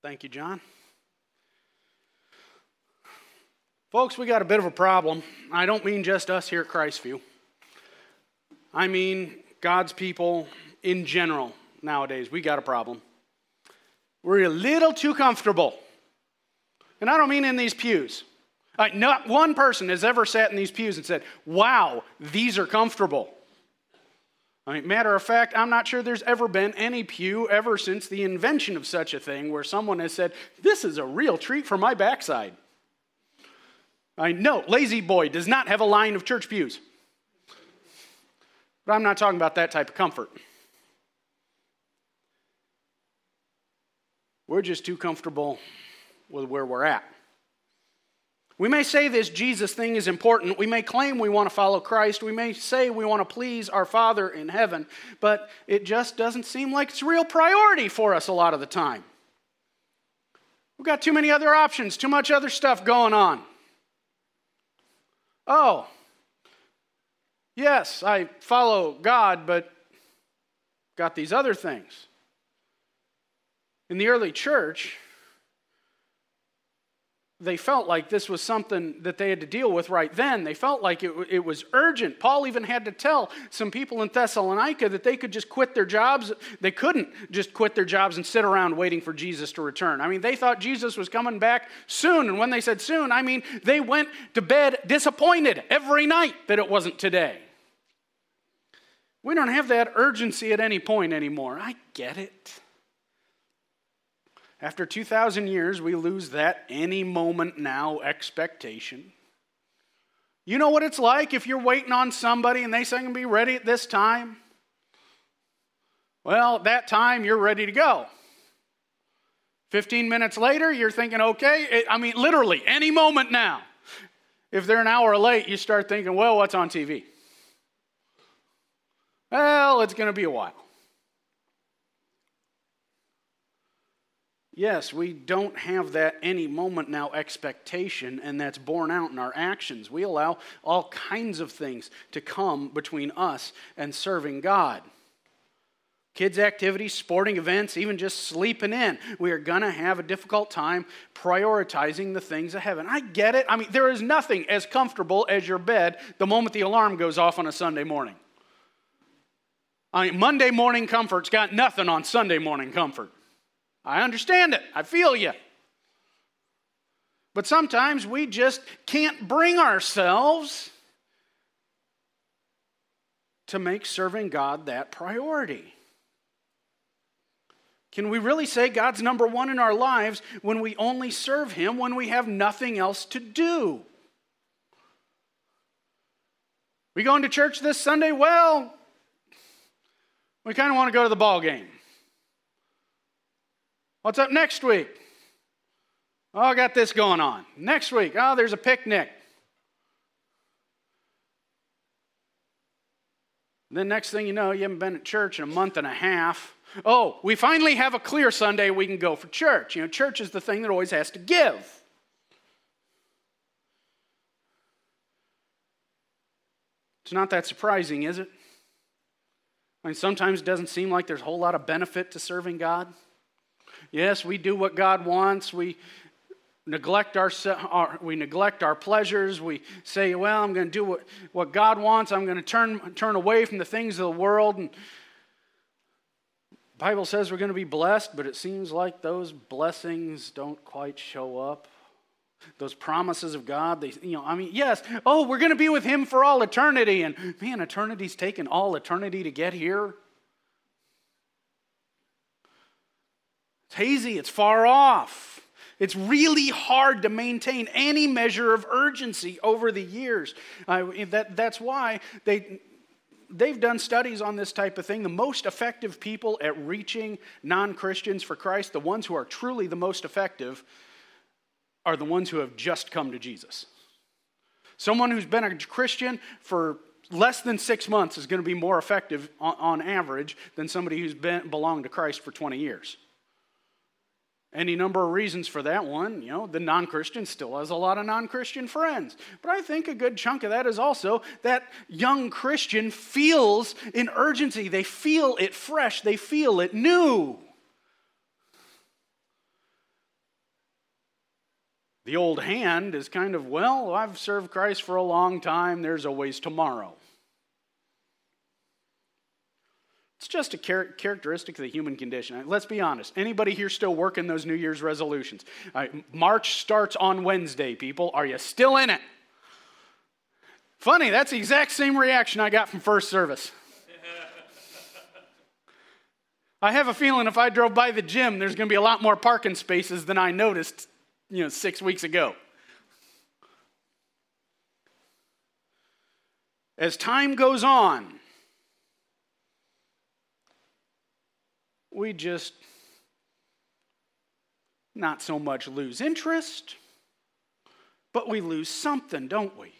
Thank you, John. Folks, we got a bit of a problem. I don't mean just us here at Christview. I mean God's people in general nowadays. We got a problem. We're a little too comfortable. And I don't mean in these pews. Like, not one person has ever sat in these pews and said, Wow, these are comfortable. I mean, matter of fact, I'm not sure there's ever been any pew ever since the invention of such a thing where someone has said, This is a real treat for my backside. I know, La-Z-Boy does not have a line of church pews. But I'm not talking about that type of comfort. We're just too comfortable with where we're at. We may say this Jesus thing is important. We may claim we want to follow Christ. We may say we want to please our Father in heaven, but it just doesn't seem like it's a real priority for us a lot of the time. We've got too many other options, too much other stuff going on. Oh, yes, I follow God, but got these other things. In the early church, they felt like this was something that they had to deal with right then. They felt like it, it was urgent. Paul even had to tell some people in Thessalonica that they could just quit their jobs. They couldn't just quit their jobs and sit around waiting for Jesus to return. I mean, they thought Jesus was coming back soon. And when they said soon, I mean, they went to bed disappointed every night that it wasn't today. We don't have that urgency at any point anymore. I get it. After 2,000 years, we lose that any moment now expectation. You know what it's like if you're waiting on somebody and they say, I'm going to be ready at this time? Well, at that time, you're ready to go. 15 minutes later, you're thinking, okay, I mean, literally, any moment now. If they're an hour late, you start thinking, well, what's on TV? Well, it's going to be a while. Yes, we don't have that any moment now expectation, and that's borne out in our actions. We allow all kinds of things to come between us and serving God. Kids' activities, sporting events, even just sleeping in. We are going to have a difficult time prioritizing the things of heaven. I get it. I mean, there is nothing as comfortable as your bed the moment the alarm goes off on a Sunday morning. I mean, Monday morning comfort's got nothing on Sunday morning comfort. I understand it. I feel you. But sometimes we just can't bring ourselves to make serving God that priority. Can we really say God's number one in our lives when we only serve Him when we have nothing else to do? We going to church this Sunday? Well, we kind of want to go to the ball game. What's up next week? Oh, I got this going on. Next week, oh, there's a picnic. Then next thing you know, you haven't been at church in a month and a half. Oh, we finally have a clear Sunday we can go for church. You know, church is the thing that always has to give. It's not that surprising, is it? I mean, sometimes it doesn't seem like there's a whole lot of benefit to serving God. Yes, we do what God wants. We neglect our, our, we neglect our pleasures. We say, well, I'm going to do what, what God wants. I'm going to turn, turn away from the things of the world. And Bible says we're going to be blessed, but it seems like those blessings don't quite show up. Those promises of God, they, you know, I mean, yes, oh, we're going to be with Him for all eternity. And man, eternity's taken all eternity to get here. It's hazy, it's far off. It's really hard to maintain any measure of urgency over the years. Uh, that, that's why they, they've done studies on this type of thing. The most effective people at reaching non Christians for Christ, the ones who are truly the most effective, are the ones who have just come to Jesus. Someone who's been a Christian for less than six months is going to be more effective on, on average than somebody who's been, belonged to Christ for 20 years. Any number of reasons for that one. You know, the non Christian still has a lot of non Christian friends. But I think a good chunk of that is also that young Christian feels an urgency. They feel it fresh, they feel it new. The old hand is kind of, well, I've served Christ for a long time, there's always tomorrow. Just a char- characteristic of the human condition. Uh, let's be honest. Anybody here still working those New Year's resolutions? March starts on Wednesday, people. Are you still in it? Funny, that's the exact same reaction I got from first service. I have a feeling if I drove by the gym, there's going to be a lot more parking spaces than I noticed you know, six weeks ago. As time goes on, we just not so much lose interest, but we lose something, don't we?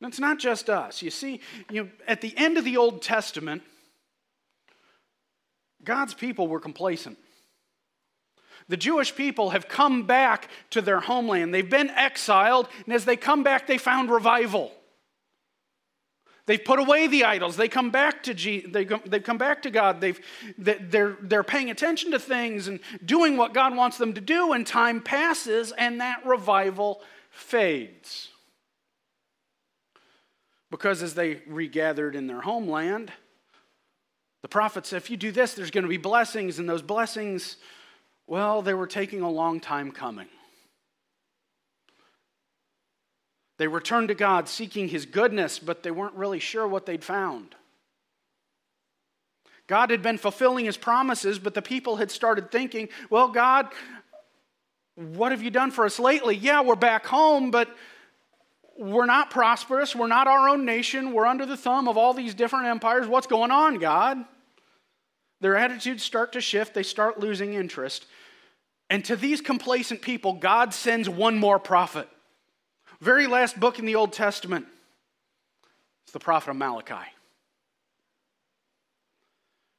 And it's not just us. You see, you know, at the end of the Old Testament, God's people were complacent. The Jewish people have come back to their homeland. They've been exiled, and as they come back, they found revival. They've put away the idols. They come back to G- they come, they've come back to God. They've, they're, they're paying attention to things and doing what God wants them to do, and time passes, and that revival fades. Because as they regathered in their homeland, the prophet said, if you do this, there's going to be blessings, and those blessings well, they were taking a long time coming. They returned to God seeking His goodness, but they weren't really sure what they'd found. God had been fulfilling His promises, but the people had started thinking, well, God, what have you done for us lately? Yeah, we're back home, but we're not prosperous. We're not our own nation. We're under the thumb of all these different empires. What's going on, God? Their attitudes start to shift, they start losing interest. And to these complacent people, God sends one more prophet. Very last book in the Old Testament. It's the prophet of Malachi.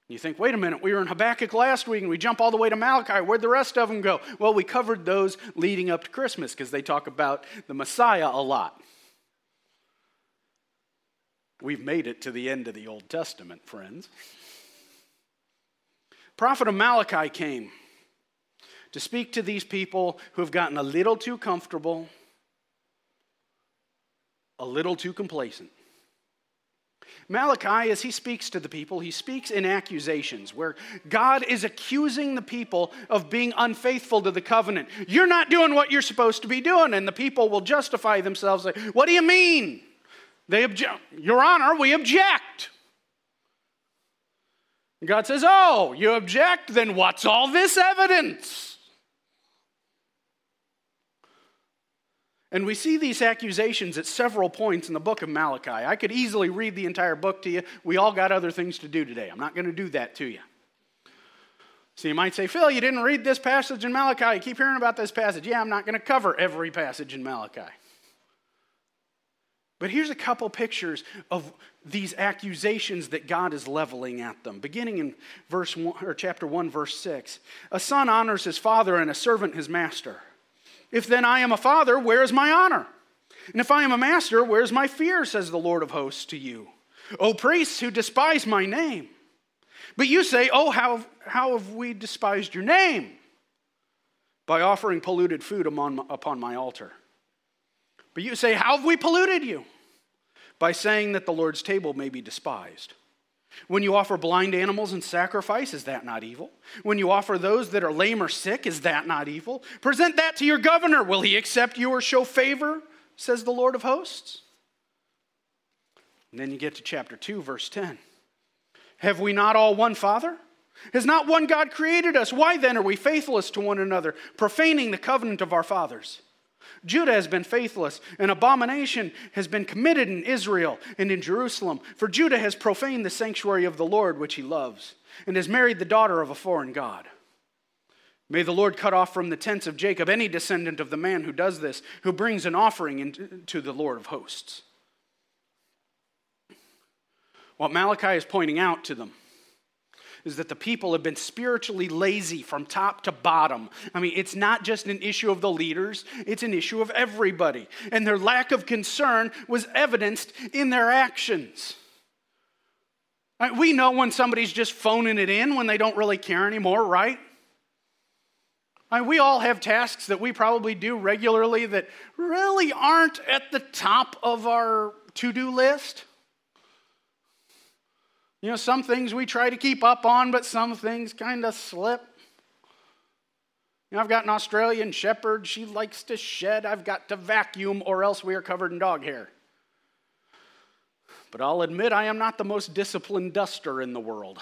You think, wait a minute, we were in Habakkuk last week and we jump all the way to Malachi. Where'd the rest of them go? Well, we covered those leading up to Christmas because they talk about the Messiah a lot. We've made it to the end of the Old Testament, friends. Prophet of Malachi came to speak to these people who have gotten a little too comfortable, a little too complacent. Malachi, as he speaks to the people, he speaks in accusations where God is accusing the people of being unfaithful to the covenant. You're not doing what you're supposed to be doing, and the people will justify themselves. Like, what do you mean? They object. Your Honor, we object. God says, Oh, you object? Then what's all this evidence? And we see these accusations at several points in the book of Malachi. I could easily read the entire book to you. We all got other things to do today. I'm not going to do that to you. So you might say, Phil, you didn't read this passage in Malachi. You keep hearing about this passage. Yeah, I'm not going to cover every passage in Malachi. But here's a couple pictures of these accusations that God is leveling at them. Beginning in verse one, or chapter 1 verse 6. A son honors his father and a servant his master. If then I am a father, where is my honor? And if I am a master, where is my fear, says the Lord of hosts to you? O priests who despise my name. But you say, Oh, how, how have we despised your name? By offering polluted food upon my altar. But you say, How have we polluted you? By saying that the Lord's table may be despised. When you offer blind animals in sacrifice, is that not evil? When you offer those that are lame or sick, is that not evil? Present that to your governor. Will he accept you or show favor? Says the Lord of hosts. And then you get to chapter 2, verse 10. Have we not all one Father? Has not one God created us? Why then are we faithless to one another, profaning the covenant of our fathers? Judah has been faithless. An abomination has been committed in Israel and in Jerusalem. For Judah has profaned the sanctuary of the Lord, which he loves, and has married the daughter of a foreign God. May the Lord cut off from the tents of Jacob any descendant of the man who does this, who brings an offering to the Lord of hosts. What Malachi is pointing out to them is that the people have been spiritually lazy from top to bottom. I mean, it's not just an issue of the leaders, it's an issue of everybody. And their lack of concern was evidenced in their actions. We know when somebody's just phoning it in when they don't really care anymore, right? I mean, we all have tasks that we probably do regularly that really aren't at the top of our to do list. You know, some things we try to keep up on, but some things kind of slip. You know, I've got an Australian shepherd. She likes to shed. I've got to vacuum, or else we are covered in dog hair. But I'll admit I am not the most disciplined duster in the world.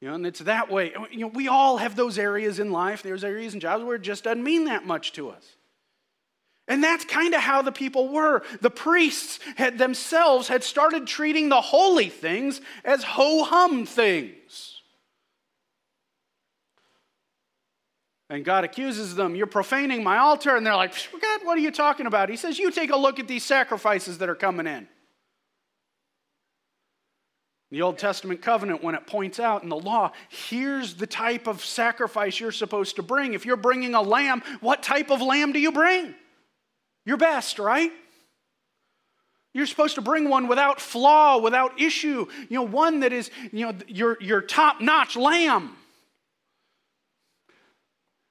You know, and it's that way. You know, we all have those areas in life, there's areas in jobs where it just doesn't mean that much to us. And that's kind of how the people were. The priests had themselves had started treating the holy things as ho hum things. And God accuses them, You're profaning my altar. And they're like, God, what are you talking about? He says, You take a look at these sacrifices that are coming in. The Old Testament covenant, when it points out in the law, here's the type of sacrifice you're supposed to bring. If you're bringing a lamb, what type of lamb do you bring? Your best, right? You're supposed to bring one without flaw, without issue, you know, one that is, you know, your, your top notch lamb.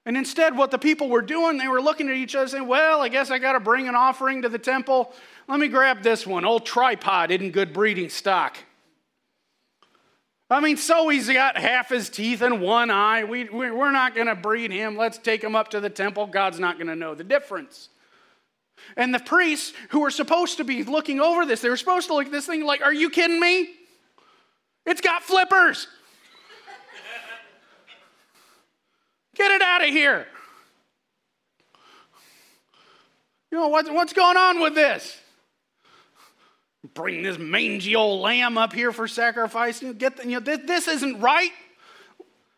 And instead, what the people were doing, they were looking at each other saying, Well, I guess I got to bring an offering to the temple. Let me grab this one. Old tripod isn't good breeding stock. I mean, so he's got half his teeth and one eye. We, we, we're not going to breed him. Let's take him up to the temple. God's not going to know the difference. And the priests who were supposed to be looking over this, they were supposed to look at this thing like, Are you kidding me? It's got flippers. Get it out of here. You know, what, what's going on with this? Bring this mangy old lamb up here for sacrifice. Get the, you know, this, this isn't right.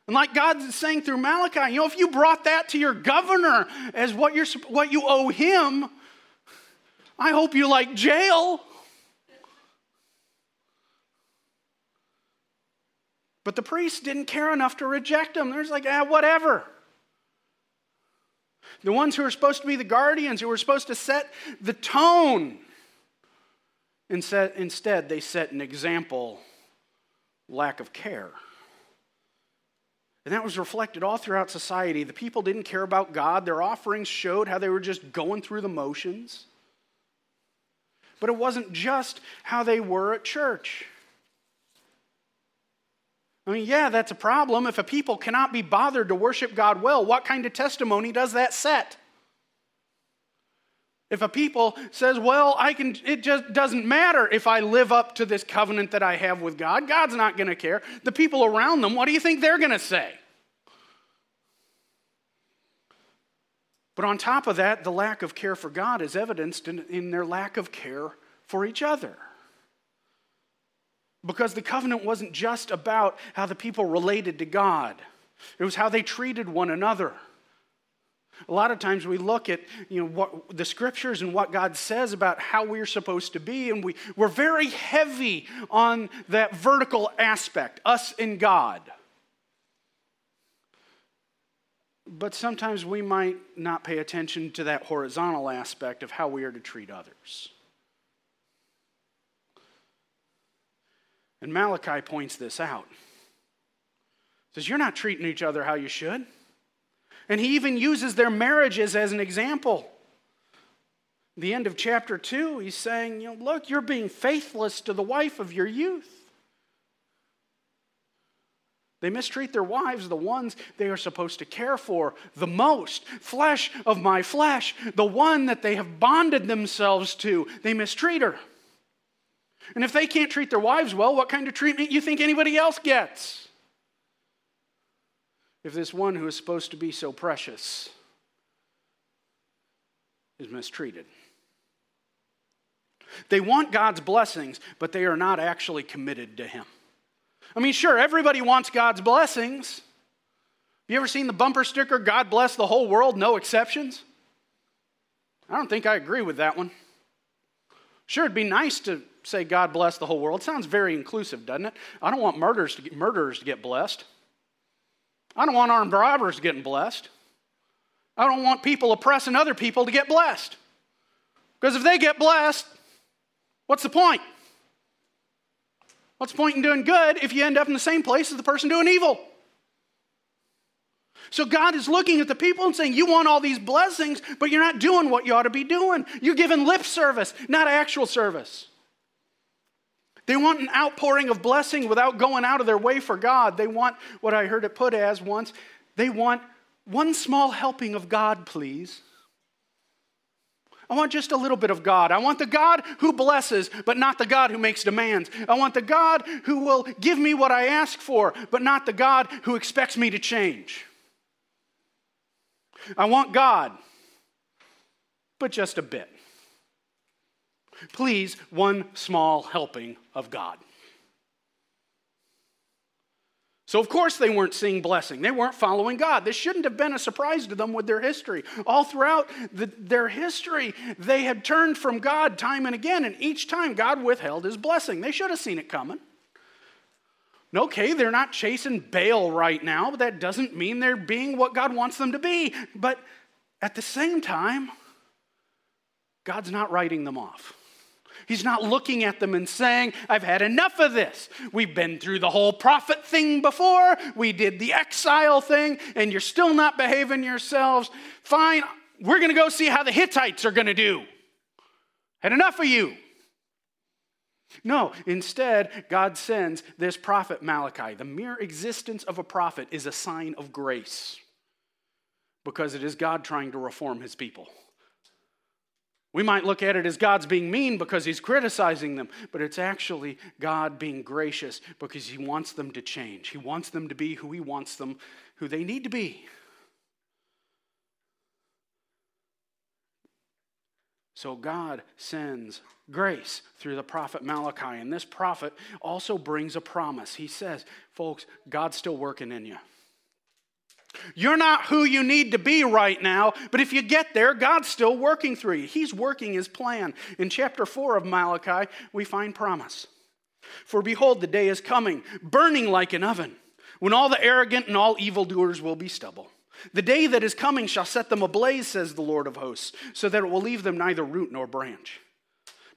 And like God's saying through Malachi, you know, if you brought that to your governor as what, you're, what you owe him, I hope you like jail. But the priests didn't care enough to reject him. They're just like, ah, whatever. The ones who were supposed to be the guardians, who were supposed to set the tone, instead, they set an example lack of care. And that was reflected all throughout society. The people didn't care about God. Their offerings showed how they were just going through the motions. But it wasn't just how they were at church. I mean, yeah, that's a problem. If a people cannot be bothered to worship God well, what kind of testimony does that set? If a people says, "Well, I can it just doesn't matter if I live up to this covenant that I have with God. God's not going to care." The people around them, what do you think they're going to say? But on top of that, the lack of care for God is evidenced in, in their lack of care for each other. Because the covenant wasn't just about how the people related to God, it was how they treated one another. A lot of times we look at you know, what, the scriptures and what God says about how we're supposed to be, and we, we're very heavy on that vertical aspect, us and God. But sometimes we might not pay attention to that horizontal aspect of how we are to treat others. And Malachi points this out. He says, You're not treating each other how you should. And he even uses their marriages as an example. The end of chapter 2, he's saying, you know, Look, you're being faithless to the wife of your youth. They mistreat their wives, the ones they are supposed to care for the most. Flesh of my flesh, the one that they have bonded themselves to, they mistreat her. And if they can't treat their wives well, what kind of treatment you think anybody else gets? If this one who is supposed to be so precious is mistreated. They want God's blessings, but they are not actually committed to Him. I mean, sure, everybody wants God's blessings. Have you ever seen the bumper sticker, God bless the whole world, no exceptions? I don't think I agree with that one. Sure, it'd be nice to say God bless the whole world. It sounds very inclusive, doesn't it? I don't want murderers to get, murderers to get blessed. I don't want armed robbers getting blessed. I don't want people oppressing other people to get blessed. Because if they get blessed, what's the point? What's the point in doing good if you end up in the same place as the person doing evil? So God is looking at the people and saying, You want all these blessings, but you're not doing what you ought to be doing. You're giving lip service, not actual service. They want an outpouring of blessing without going out of their way for God. They want what I heard it put as once they want one small helping of God, please. I want just a little bit of God. I want the God who blesses, but not the God who makes demands. I want the God who will give me what I ask for, but not the God who expects me to change. I want God, but just a bit. Please, one small helping of God. So, of course, they weren't seeing blessing. They weren't following God. This shouldn't have been a surprise to them with their history. All throughout the, their history, they had turned from God time and again, and each time God withheld his blessing. They should have seen it coming. Okay, they're not chasing Baal right now, but that doesn't mean they're being what God wants them to be. But at the same time, God's not writing them off. He's not looking at them and saying, I've had enough of this. We've been through the whole prophet thing before. We did the exile thing, and you're still not behaving yourselves. Fine, we're going to go see how the Hittites are going to do. Had enough of you. No, instead, God sends this prophet Malachi. The mere existence of a prophet is a sign of grace because it is God trying to reform his people. We might look at it as God's being mean because he's criticizing them, but it's actually God being gracious because he wants them to change. He wants them to be who he wants them, who they need to be. So God sends grace through the prophet Malachi, and this prophet also brings a promise. He says, folks, God's still working in you. You're not who you need to be right now, but if you get there, God's still working through you. He's working his plan. In chapter 4 of Malachi, we find promise. For behold, the day is coming, burning like an oven, when all the arrogant and all evildoers will be stubble. The day that is coming shall set them ablaze, says the Lord of hosts, so that it will leave them neither root nor branch.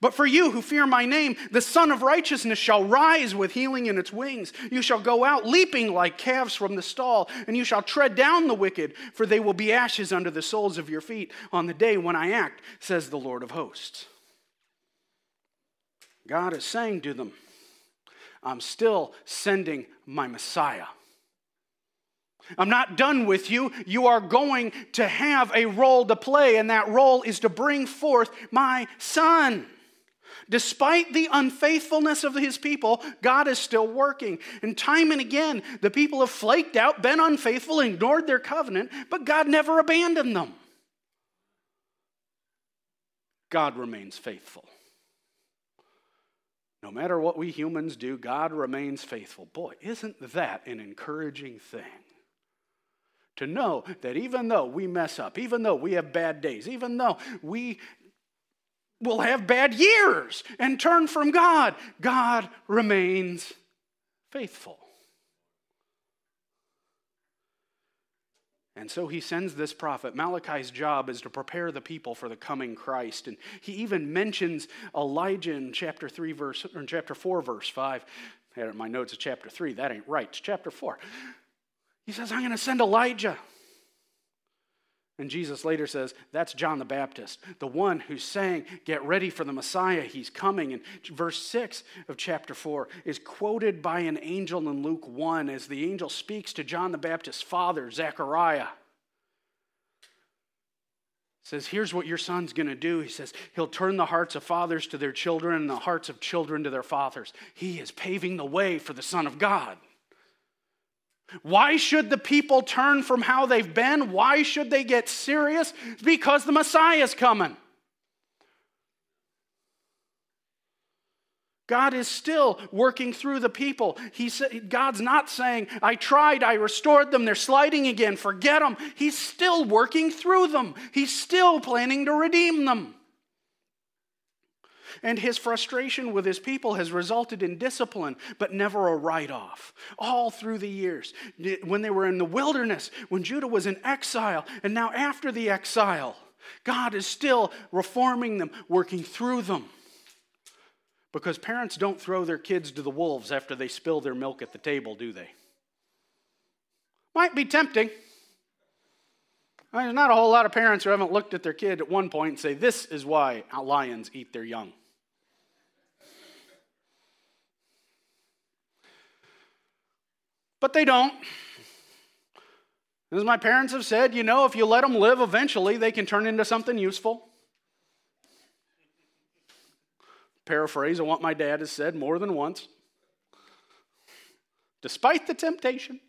But for you who fear my name, the Sun of Righteousness shall rise with healing in its wings. You shall go out leaping like calves from the stall, and you shall tread down the wicked, for they will be ashes under the soles of your feet on the day when I act, says the Lord of hosts. God is saying to them, I'm still sending my Messiah. I'm not done with you. You are going to have a role to play, and that role is to bring forth my son. Despite the unfaithfulness of his people, God is still working. And time and again, the people have flaked out, been unfaithful, ignored their covenant, but God never abandoned them. God remains faithful. No matter what we humans do, God remains faithful. Boy, isn't that an encouraging thing? To know that even though we mess up, even though we have bad days, even though we will have bad years and turn from God. God remains faithful. And so he sends this prophet. Malachi's job is to prepare the people for the coming Christ. And he even mentions Elijah in chapter 3 verse or in chapter 4 verse 5. I had it in my notes of chapter 3. That ain't right. It's chapter 4. He says, I'm going to send Elijah. And Jesus later says, That's John the Baptist, the one who's saying, Get ready for the Messiah, he's coming. And verse 6 of chapter 4 is quoted by an angel in Luke 1 as the angel speaks to John the Baptist's father, Zechariah. Says, Here's what your son's going to do. He says, He'll turn the hearts of fathers to their children and the hearts of children to their fathers. He is paving the way for the Son of God. Why should the people turn from how they've been? Why should they get serious? Because the Messiah is coming. God is still working through the people. He said, God's not saying, I tried, I restored them, they're sliding again, forget them. He's still working through them, He's still planning to redeem them. And his frustration with his people has resulted in discipline, but never a write off. All through the years, when they were in the wilderness, when Judah was in exile, and now after the exile, God is still reforming them, working through them. Because parents don't throw their kids to the wolves after they spill their milk at the table, do they? Might be tempting. There's not a whole lot of parents who haven't looked at their kid at one point and say, This is why lions eat their young. But they don't. As my parents have said, you know, if you let them live, eventually they can turn into something useful. Paraphrase of what my dad has said more than once. Despite the temptation,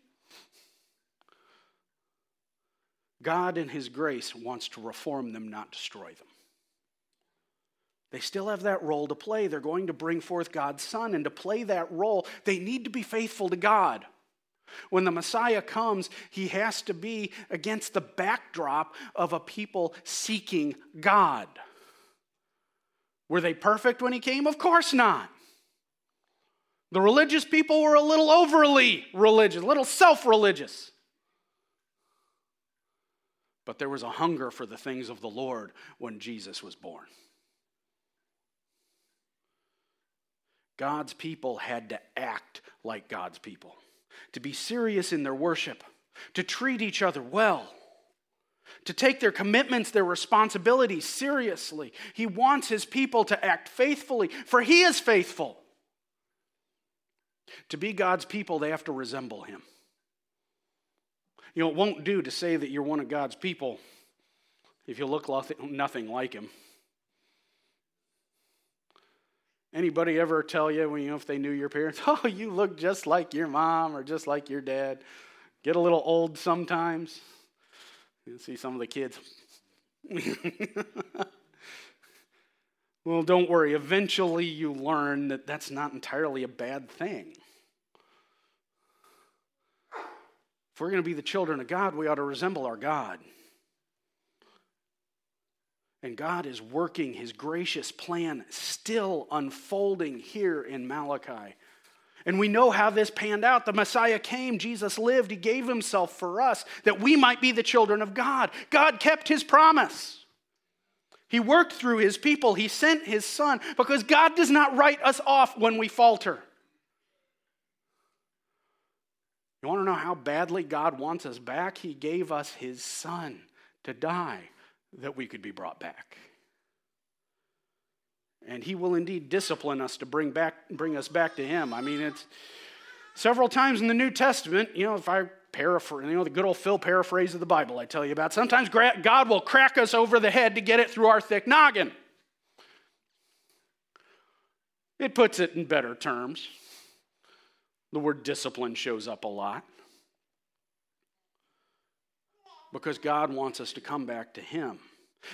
God, in His grace, wants to reform them, not destroy them. They still have that role to play. They're going to bring forth God's Son, and to play that role, they need to be faithful to God. When the Messiah comes, he has to be against the backdrop of a people seeking God. Were they perfect when he came? Of course not. The religious people were a little overly religious, a little self religious. But there was a hunger for the things of the Lord when Jesus was born. God's people had to act like God's people to be serious in their worship, to treat each other well, to take their commitments, their responsibilities seriously. He wants his people to act faithfully, for he is faithful. To be God's people, they have to resemble him. You know, it won't do to say that you're one of God's people if you look nothing like him. Anybody ever tell you when you know if they knew your parents, oh, you look just like your mom or just like your dad? Get a little old sometimes. You see some of the kids. well, don't worry. Eventually, you learn that that's not entirely a bad thing. If we're going to be the children of God, we ought to resemble our God. And God is working his gracious plan, still unfolding here in Malachi. And we know how this panned out. The Messiah came, Jesus lived, he gave himself for us that we might be the children of God. God kept his promise. He worked through his people, he sent his son because God does not write us off when we falter. You want to know how badly God wants us back? He gave us his son to die that we could be brought back. And he will indeed discipline us to bring, back, bring us back to him. I mean, it's several times in the New Testament, you know, if I paraphrase, you know, the good old Phil paraphrase of the Bible I tell you about, sometimes God will crack us over the head to get it through our thick noggin. It puts it in better terms. The word discipline shows up a lot because God wants us to come back to Him.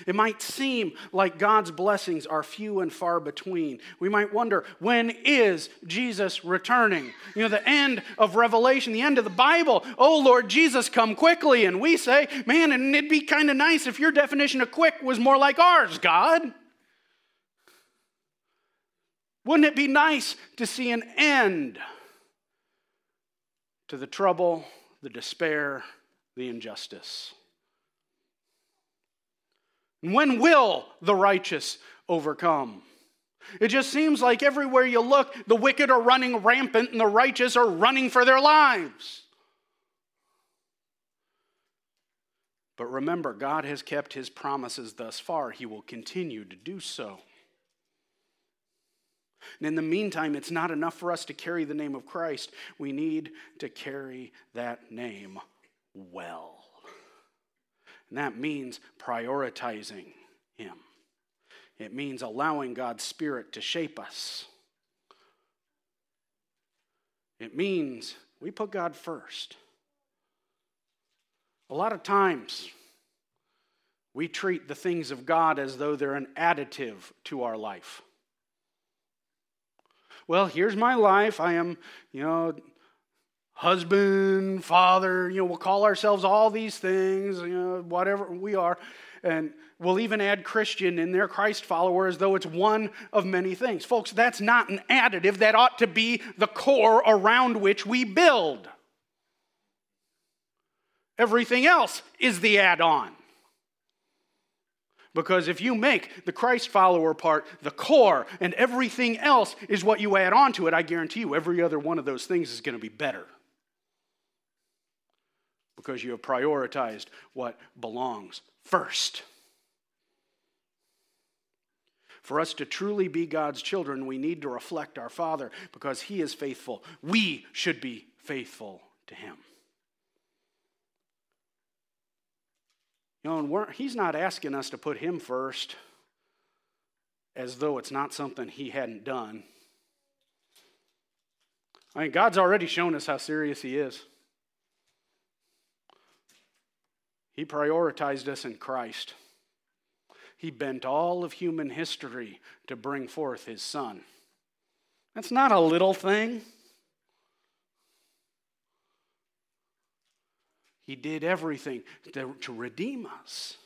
It might seem like God's blessings are few and far between. We might wonder, when is Jesus returning? You know, the end of Revelation, the end of the Bible, oh Lord Jesus, come quickly. And we say, man, and it'd be kind of nice if your definition of quick was more like ours, God. Wouldn't it be nice to see an end to the trouble, the despair, the injustice. And when will the righteous overcome? It just seems like everywhere you look, the wicked are running rampant and the righteous are running for their lives. But remember, God has kept his promises thus far. He will continue to do so. And in the meantime, it's not enough for us to carry the name of Christ. We need to carry that name well. And that means prioritizing Him, it means allowing God's Spirit to shape us. It means we put God first. A lot of times, we treat the things of God as though they're an additive to our life. Well, here's my life. I am, you know, husband, father, you know, we'll call ourselves all these things, you know, whatever we are. And we'll even add Christian in there, Christ follower, as though it's one of many things. Folks, that's not an additive. That ought to be the core around which we build. Everything else is the add on. Because if you make the Christ follower part the core and everything else is what you add on to it, I guarantee you every other one of those things is going to be better because you have prioritized what belongs first. For us to truly be God's children, we need to reflect our Father because He is faithful. We should be faithful to Him. You know, and He's not asking us to put Him first as though it's not something He hadn't done. I mean, God's already shown us how serious He is. He prioritized us in Christ. He bent all of human history to bring forth his son. That's not a little thing. He did everything to, to redeem us.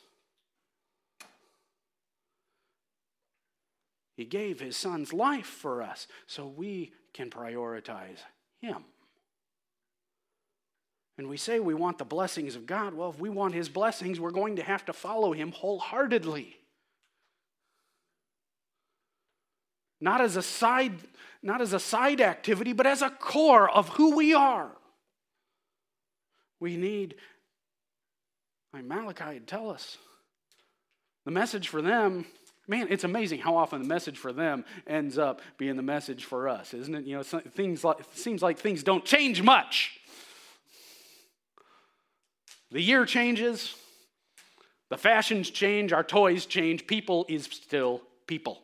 He gave his son's life for us so we can prioritize him. And we say we want the blessings of God. Well, if we want his blessings, we're going to have to follow him wholeheartedly. not as a side not as a side activity but as a core of who we are we need like malachi would tell us the message for them man it's amazing how often the message for them ends up being the message for us isn't it you know things like seems like things don't change much the year changes. The fashions change. Our toys change. People is still people.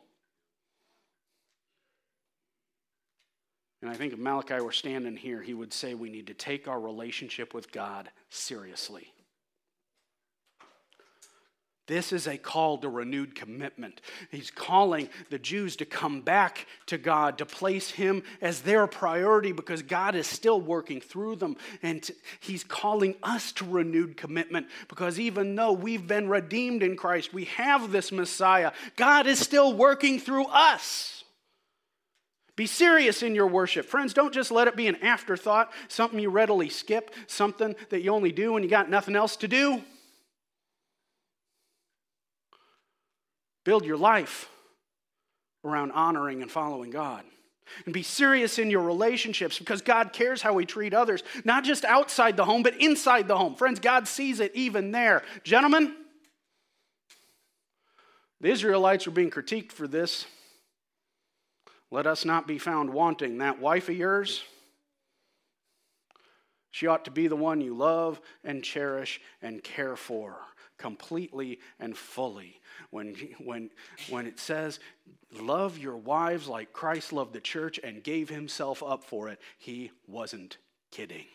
And I think if Malachi were standing here, he would say we need to take our relationship with God seriously. This is a call to renewed commitment. He's calling the Jews to come back to God, to place Him as their priority because God is still working through them. And He's calling us to renewed commitment because even though we've been redeemed in Christ, we have this Messiah, God is still working through us. Be serious in your worship. Friends, don't just let it be an afterthought, something you readily skip, something that you only do when you got nothing else to do. Build your life around honoring and following God. And be serious in your relationships because God cares how we treat others, not just outside the home, but inside the home. Friends, God sees it even there. Gentlemen, the Israelites are being critiqued for this. Let us not be found wanting. That wife of yours, she ought to be the one you love and cherish and care for completely and fully. When, when, when it says, love your wives like Christ loved the church and gave himself up for it, he wasn't kidding.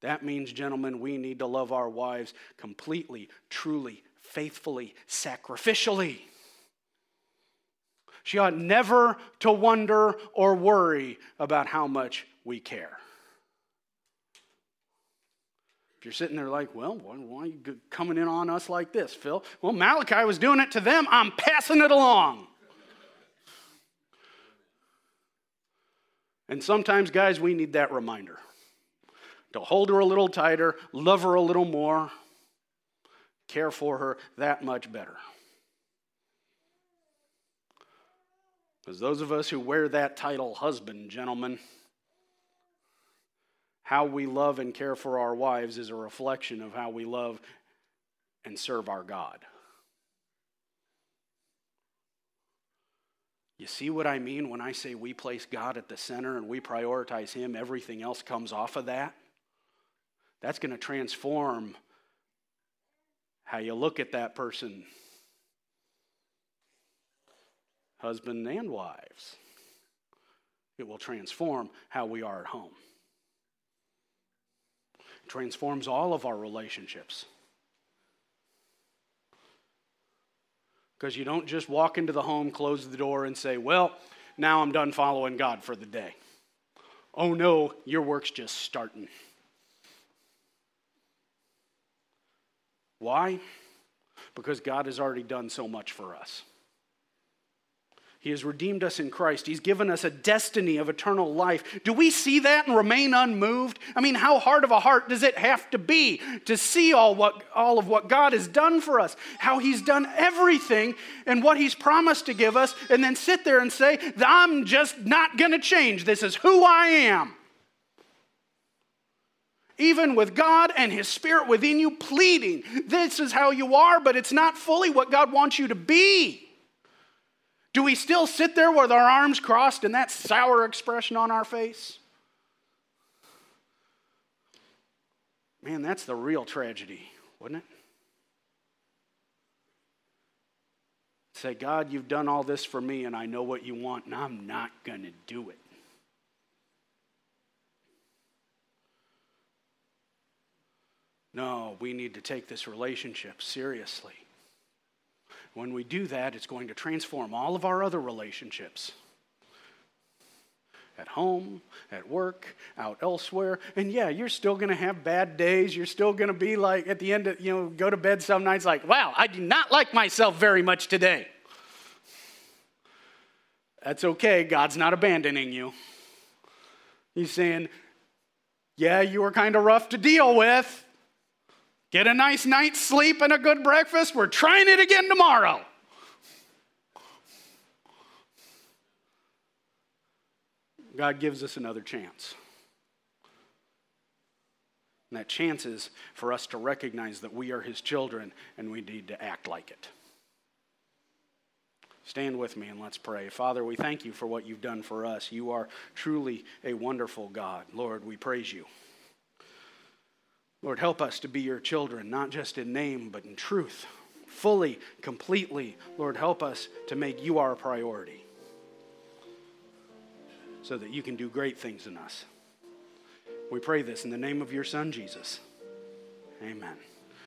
That means, gentlemen, we need to love our wives completely, truly, faithfully, sacrificially. She ought never to wonder or worry about how much we care. If you're sitting there like, well, why, are you coming in on us like this, Phil? Well, Malachi was doing it to them. I'm passing it along. And sometimes, guys, we need that reminder to hold her a little tighter, love her a little more, care for her that much better. Because those of us who wear that title, husband, gentlemen, how we love and care for our wives is a reflection of how we love and serve our God. You see what I mean when I say we place God at the center and we prioritize Him? Everything else comes off of that. That's going to transform how you look at that person husband and wives. It will transform how we are at home. Transforms all of our relationships. Because you don't just walk into the home, close the door, and say, Well, now I'm done following God for the day. Oh no, your work's just starting. Why? Because God has already done so much for us. He has redeemed us in Christ. He's given us a destiny of eternal life. Do we see that and remain unmoved? I mean, how hard of a heart does it have to be to see all, what, all of what God has done for us? How He's done everything and what He's promised to give us, and then sit there and say, I'm just not going to change. This is who I am. even with God and His Spirit within you, pleading, This is how you are, but it's not fully what God wants you to be. Do we still sit there with our arms crossed and that sour expression on our face? Man, that's the real tragedy, wouldn't it? Say, God, you've done all this for me and I know what you want, and I'm not going to do it. No, we need to take this relationship seriously. When we do that, it's going to transform all of our other relationships at home, at work, out elsewhere. And yeah, you're still going to have bad days. You're still going to be like, at the end of, you know, go to bed some nights like, wow, I do not like myself very much today. That's okay. God's not abandoning you. He's saying, yeah, you were kind of rough to deal with. Get a nice night's sleep and a good breakfast. We're trying it again tomorrow. God gives us another chance. And that chance is for us to recognize that we are His children and we need to act like it. Stand with me and let's pray. Father, we thank you for what you've done for us. You are truly a wonderful God. Lord, we praise you. Lord, help us to be your children, not just in name, but in truth, fully, completely. Lord, help us to make you our priority so that you can do great things in us. We pray this in the name of your Son, Jesus. Amen.